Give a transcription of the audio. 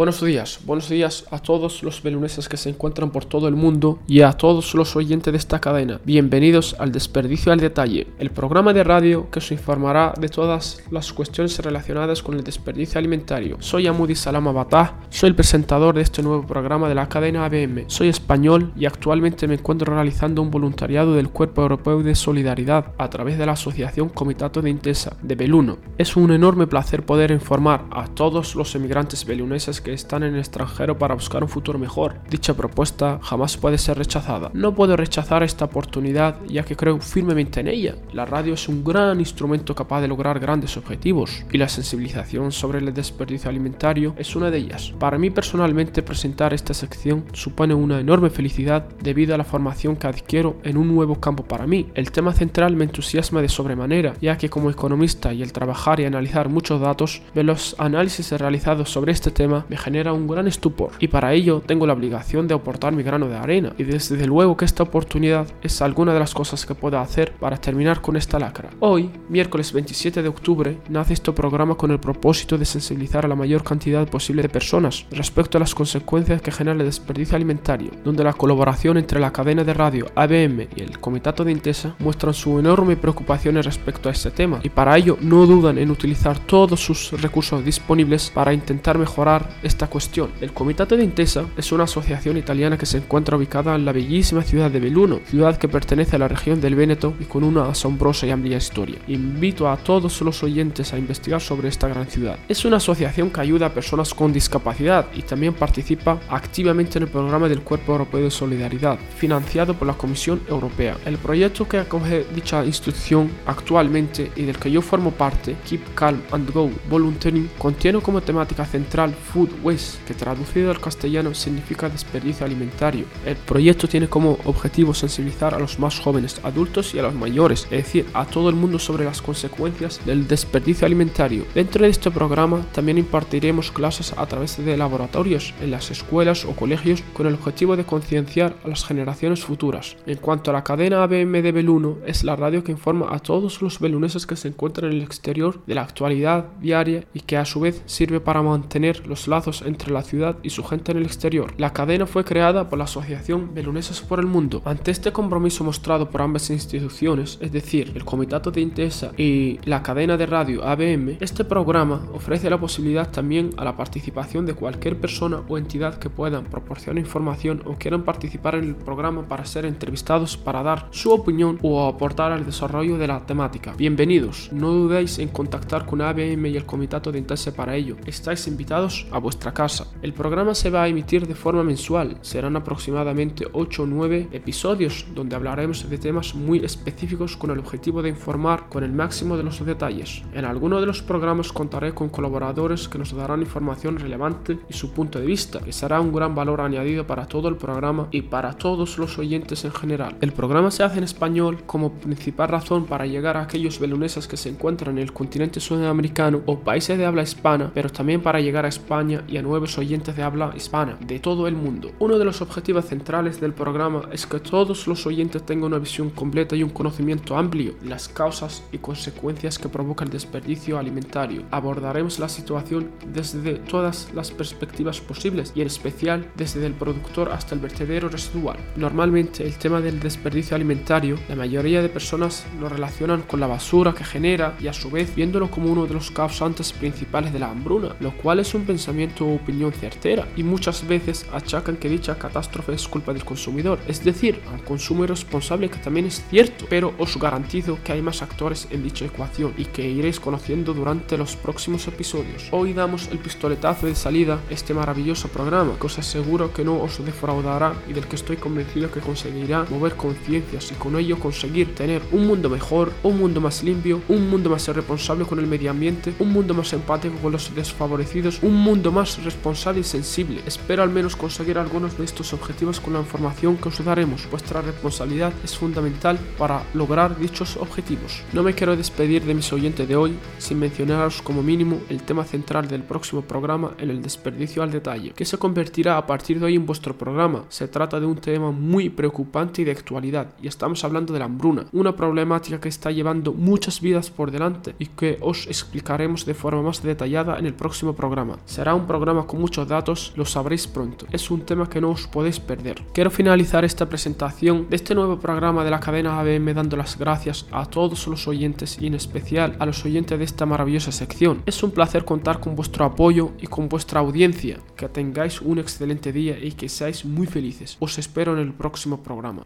Buenos días, buenos días a todos los beluneses que se encuentran por todo el mundo y a todos los oyentes de esta cadena. Bienvenidos al Desperdicio al Detalle, el programa de radio que os informará de todas las cuestiones relacionadas con el desperdicio alimentario. Soy Amudi Salama Batá, soy el presentador de este nuevo programa de la cadena ABM. Soy español y actualmente me encuentro realizando un voluntariado del Cuerpo Europeo de Solidaridad a través de la Asociación Comitato de Intesa de Beluno. Es un enorme placer poder informar a todos los emigrantes beluneses que están en el extranjero para buscar un futuro mejor. Dicha propuesta jamás puede ser rechazada. No puedo rechazar esta oportunidad ya que creo firmemente en ella. La radio es un gran instrumento capaz de lograr grandes objetivos y la sensibilización sobre el desperdicio alimentario es una de ellas. Para mí personalmente presentar esta sección supone una enorme felicidad debido a la formación que adquiero en un nuevo campo para mí. El tema central me entusiasma de sobremanera ya que como economista y el trabajar y analizar muchos datos de los análisis realizados sobre este tema me genera un gran estupor y para ello tengo la obligación de aportar mi grano de arena y desde luego que esta oportunidad es alguna de las cosas que puedo hacer para terminar con esta lacra. Hoy, miércoles 27 de octubre, nace este programa con el propósito de sensibilizar a la mayor cantidad posible de personas respecto a las consecuencias que genera el desperdicio alimentario, donde la colaboración entre la cadena de radio ABM y el Comitato de Intesa muestran su enorme preocupación respecto a este tema y para ello no dudan en utilizar todos sus recursos disponibles para intentar mejorar esta cuestión. El Comitato de Intesa es una asociación italiana que se encuentra ubicada en la bellísima ciudad de Belluno, ciudad que pertenece a la región del Véneto y con una asombrosa y amplia historia. Invito a todos los oyentes a investigar sobre esta gran ciudad. Es una asociación que ayuda a personas con discapacidad y también participa activamente en el programa del Cuerpo Europeo de Solidaridad, financiado por la Comisión Europea. El proyecto que acoge dicha institución actualmente y del que yo formo parte, Keep Calm and Go Volunteering, contiene como temática central Food Waste, que traducido al castellano significa desperdicio alimentario. El proyecto tiene como objetivo sensibilizar a los más jóvenes, adultos y a los mayores, es decir, a todo el mundo sobre las consecuencias del desperdicio alimentario. Dentro de este programa también impartiremos clases a través de laboratorios en las escuelas o colegios con el objetivo de concienciar a las generaciones futuras. En cuanto a la cadena ABM de Beluno, es la radio que informa a todos los beluneses que se encuentran en el exterior de la actualidad diaria y que a su vez sirve para mantener los lazos entre la ciudad y su gente en el exterior. La cadena fue creada por la Asociación Beluneses por el Mundo. Ante este compromiso mostrado por ambas instituciones, es decir, el Comitato de Intesa y la cadena de radio ABM, este programa ofrece la posibilidad también a la participación de cualquier persona o entidad que puedan proporcionar información o quieran participar en el programa para ser entrevistados para dar su opinión o aportar al desarrollo de la temática. Bienvenidos, no dudéis en contactar con ABM y el Comitato de Intesa para ello. Estáis invitados a vuestra casa. El programa se va a emitir de forma mensual, serán aproximadamente 8 o 9 episodios donde hablaremos de temas muy específicos con el objetivo de informar con el máximo de los detalles. En alguno de los programas contaré con colaboradores que nos darán información relevante y su punto de vista, que será un gran valor añadido para todo el programa y para todos los oyentes en general. El programa se hace en español como principal razón para llegar a aquellos beluneses que se encuentran en el continente sudamericano o países de habla hispana, pero también para llegar a España y a nuevos oyentes de habla hispana de todo el mundo. Uno de los objetivos centrales del programa es que todos los oyentes tengan una visión completa y un conocimiento amplio de las causas y consecuencias que provoca el desperdicio alimentario. Abordaremos la situación desde todas las perspectivas posibles y en especial desde el productor hasta el vertedero residual. Normalmente el tema del desperdicio alimentario, la mayoría de personas lo relacionan con la basura que genera y a su vez viéndolo como uno de los causantes principales de la hambruna, lo cual es un pensamiento o opinión certera y muchas veces achacan que dicha catástrofe es culpa del consumidor, es decir, al consumo irresponsable que también es cierto, pero os garantizo que hay más actores en dicha ecuación y que iréis conociendo durante los próximos episodios. Hoy damos el pistoletazo de salida a este maravilloso programa, que os aseguro que no os defraudará y del que estoy convencido que conseguirá mover conciencias y con ello conseguir tener un mundo mejor, un mundo más limpio, un mundo más responsable con el medio ambiente, un mundo más empático con los desfavorecidos, un mundo más responsable y sensible. Espero al menos conseguir algunos de estos objetivos con la información que os daremos. Vuestra responsabilidad es fundamental para lograr dichos objetivos. No me quiero despedir de mis oyentes de hoy sin mencionaros como mínimo el tema central del próximo programa en el desperdicio al detalle, que se convertirá a partir de hoy en vuestro programa. Se trata de un tema muy preocupante y de actualidad, y estamos hablando de la hambruna, una problemática que está llevando muchas vidas por delante y que os explicaremos de forma más detallada en el próximo programa. Será un programa con muchos datos, lo sabréis pronto. Es un tema que no os podéis perder. Quiero finalizar esta presentación de este nuevo programa de la cadena ABM dando las gracias a todos los oyentes y en especial a los oyentes de esta maravillosa sección. Es un placer contar con vuestro apoyo y con vuestra audiencia. Que tengáis un excelente día y que seáis muy felices. Os espero en el próximo programa.